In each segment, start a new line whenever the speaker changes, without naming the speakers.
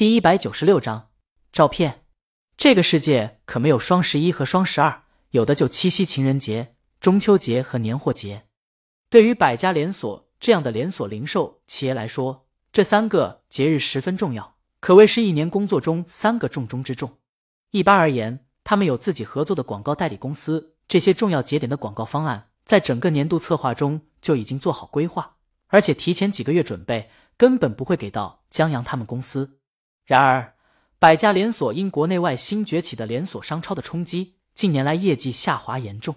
第一百九十六章照片。这个世界可没有双十一和双十二，有的就七夕情人节、中秋节和年货节。对于百家连锁这样的连锁零售企业来说，这三个节日十分重要，可谓是一年工作中三个重中之重。一般而言，他们有自己合作的广告代理公司，这些重要节点的广告方案，在整个年度策划中就已经做好规划，而且提前几个月准备，根本不会给到江阳他们公司。然而，百家连锁因国内外新崛起的连锁商超的冲击，近年来业绩下滑严重。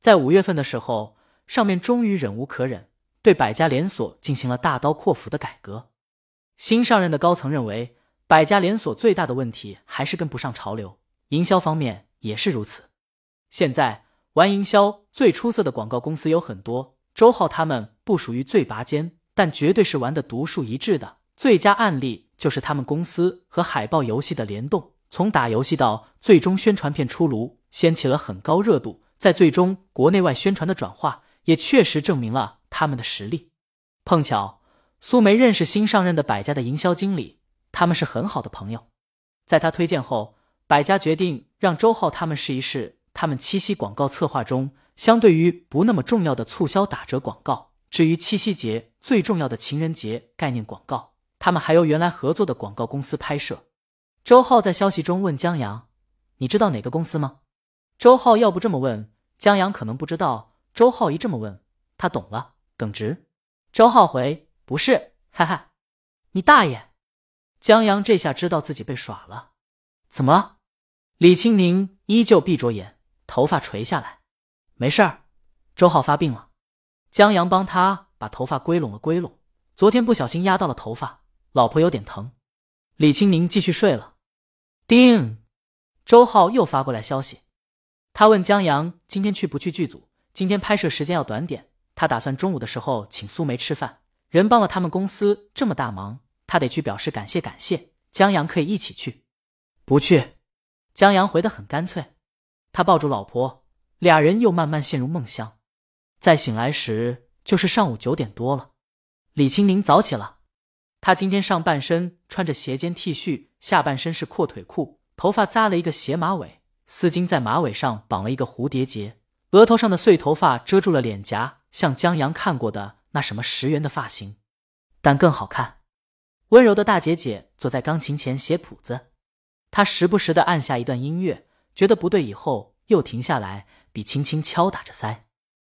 在五月份的时候，上面终于忍无可忍，对百家连锁进行了大刀阔斧的改革。新上任的高层认为，百家连锁最大的问题还是跟不上潮流，营销方面也是如此。现在玩营销最出色的广告公司有很多，周浩他们不属于最拔尖，但绝对是玩的独树一帜的最佳案例。就是他们公司和海豹游戏的联动，从打游戏到最终宣传片出炉，掀起了很高热度。在最终国内外宣传的转化，也确实证明了他们的实力。碰巧苏梅认识新上任的百家的营销经理，他们是很好的朋友。在他推荐后，百家决定让周浩他们试一试他们七夕广告策划中相对于不那么重要的促销打折广告。至于七夕节最重要的情人节概念广告。他们还由原来合作的广告公司拍摄。周浩在消息中问江阳：“你知道哪个公司吗？”周浩要不这么问，江阳可能不知道。周浩一这么问，他懂了，耿直。周浩回：“不是，哈哈，你大爷！”江阳这下知道自己被耍了。怎么了？李青宁依旧闭着眼，头发垂下来。没事儿，周浩发病了。江阳帮他把头发归拢了归拢，昨天不小心压到了头发。老婆有点疼，李青宁继续睡了。叮，周浩又发过来消息，他问江阳今天去不去剧组？今天拍摄时间要短点，他打算中午的时候请苏梅吃饭。人帮了他们公司这么大忙，他得去表示感谢感谢。江阳可以一起去，不去。江阳回的很干脆。他抱住老婆，俩人又慢慢陷入梦乡。再醒来时就是上午九点多了。李青宁早起了。他今天上半身穿着斜肩 T 恤，下半身是阔腿裤，头发扎了一个斜马尾，丝巾在马尾上绑了一个蝴蝶结，额头上的碎头发遮住了脸颊，像江阳看过的那什么十元的发型，但更好看。温柔的大姐姐坐在钢琴前写谱子，她时不时的按下一段音乐，觉得不对以后又停下来，笔轻轻敲打着腮。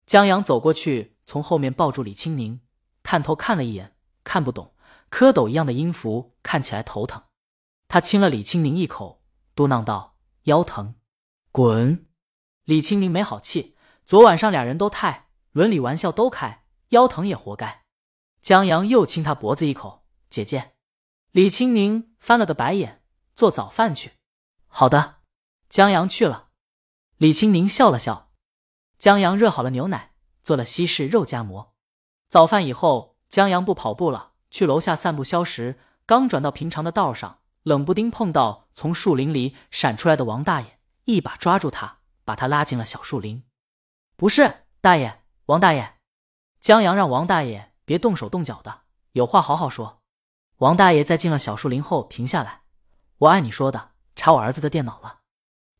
江阳走过去，从后面抱住李青宁，探头看了一眼，看不懂。蝌蚪一样的音符看起来头疼，他亲了李青宁一口，嘟囔道：“腰疼，滚！”李青宁没好气，昨晚上俩人都太伦理玩笑都开，腰疼也活该。江阳又亲他脖子一口，姐姐。李青宁翻了个白眼，做早饭去。好的，江阳去了。李青宁笑了笑。江阳热好了牛奶，做了西式肉夹馍。早饭以后，江阳不跑步了。去楼下散步消食，刚转到平常的道上，冷不丁碰到从树林里闪出来的王大爷，一把抓住他，把他拉进了小树林。不是大爷，王大爷，江阳让王大爷别动手动脚的，有话好好说。王大爷在进了小树林后停下来，我按你说的查我儿子的电脑了。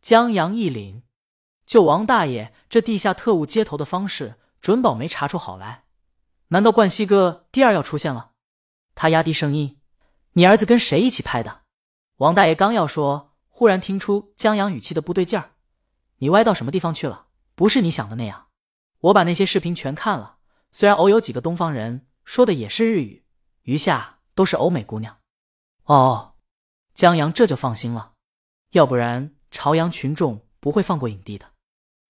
江阳一凛，就王大爷这地下特务接头的方式，准保没查出好来。难道冠希哥第二要出现了？他压低声音：“你儿子跟谁一起拍的？”王大爷刚要说，忽然听出江阳语气的不对劲儿：“你歪到什么地方去了？不是你想的那样。我把那些视频全看了，虽然偶有几个东方人说的也是日语，余下都是欧美姑娘。”哦，江阳这就放心了，要不然朝阳群众不会放过影帝的。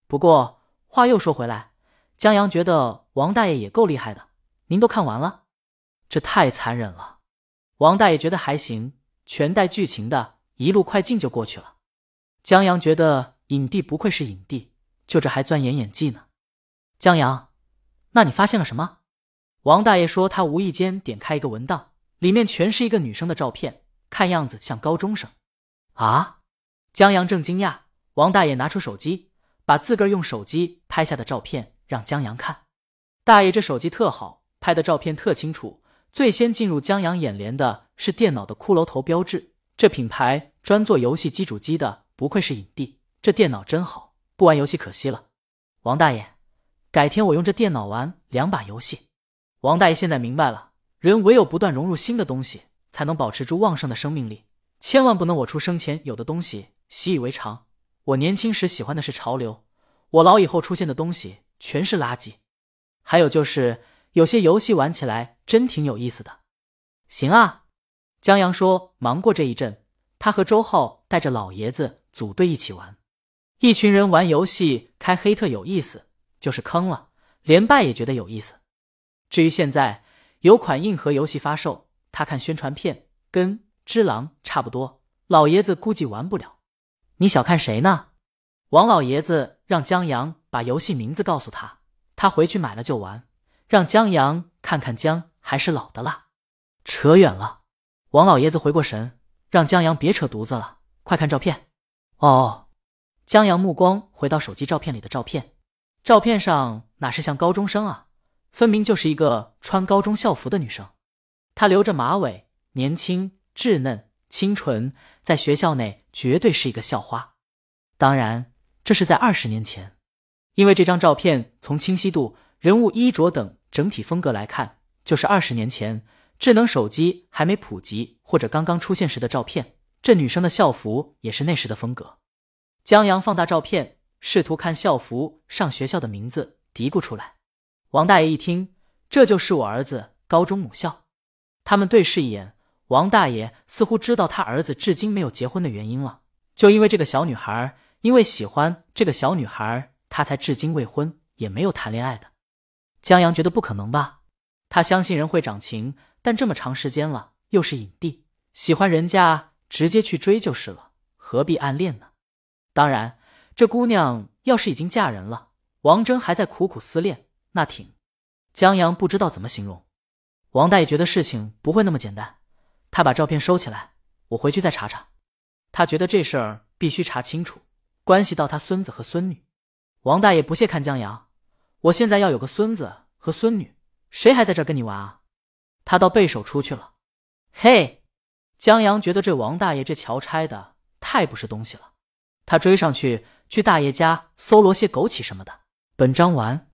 不过话又说回来，江阳觉得王大爷也够厉害的。您都看完了？这太残忍了，王大爷觉得还行，全带剧情的，一路快进就过去了。江阳觉得影帝不愧是影帝，就这还钻研演技呢。江阳，那你发现了什么？王大爷说他无意间点开一个文档，里面全是一个女生的照片，看样子像高中生。啊！江阳正惊讶，王大爷拿出手机，把自个儿用手机拍下的照片让江阳看。大爷这手机特好，拍的照片特清楚。最先进入江阳眼帘的是电脑的骷髅头标志。这品牌专做游戏机主机的，不愧是影帝。这电脑真好，不玩游戏可惜了。王大爷，改天我用这电脑玩两把游戏。王大爷现在明白了，人唯有不断融入新的东西，才能保持住旺盛的生命力。千万不能我出生前有的东西习以为常。我年轻时喜欢的是潮流，我老以后出现的东西全是垃圾。还有就是有些游戏玩起来真挺有意思的。行啊，江阳说，忙过这一阵，他和周浩带着老爷子组队一起玩。一群人玩游戏开黑特有意思，就是坑了连败也觉得有意思。至于现在有款硬核游戏发售，他看宣传片跟《只狼》差不多，老爷子估计玩不了。你小看谁呢？王老爷子让江阳把游戏名字告诉他。他回去买了就玩，让江阳看看姜还是老的辣。扯远了，王老爷子回过神，让江阳别扯犊子了，快看照片。哦，江阳目光回到手机照片里的照片，照片上哪是像高中生啊，分明就是一个穿高中校服的女生。她留着马尾，年轻稚嫩清纯，在学校内绝对是一个校花。当然，这是在二十年前。因为这张照片从清晰度、人物衣着等整体风格来看，就是二十年前智能手机还没普及或者刚刚出现时的照片。这女生的校服也是那时的风格。江阳放大照片，试图看校服上学校的名字，嘀咕出来。王大爷一听，这就是我儿子高中母校。他们对视一眼，王大爷似乎知道他儿子至今没有结婚的原因了，就因为这个小女孩，因为喜欢这个小女孩。他才至今未婚，也没有谈恋爱的。江阳觉得不可能吧？他相信人会长情，但这么长时间了，又是影帝，喜欢人家直接去追就是了，何必暗恋呢？当然，这姑娘要是已经嫁人了，王峥还在苦苦思恋，那挺……江阳不知道怎么形容。王大爷觉得事情不会那么简单，他把照片收起来，我回去再查查。他觉得这事儿必须查清楚，关系到他孙子和孙女。王大爷不屑看江阳，我现在要有个孙子和孙女，谁还在这跟你玩啊？他倒背手出去了。嘿，江阳觉得这王大爷这桥拆的太不是东西了，他追上去去大爷家搜罗些枸杞什么的。本章完。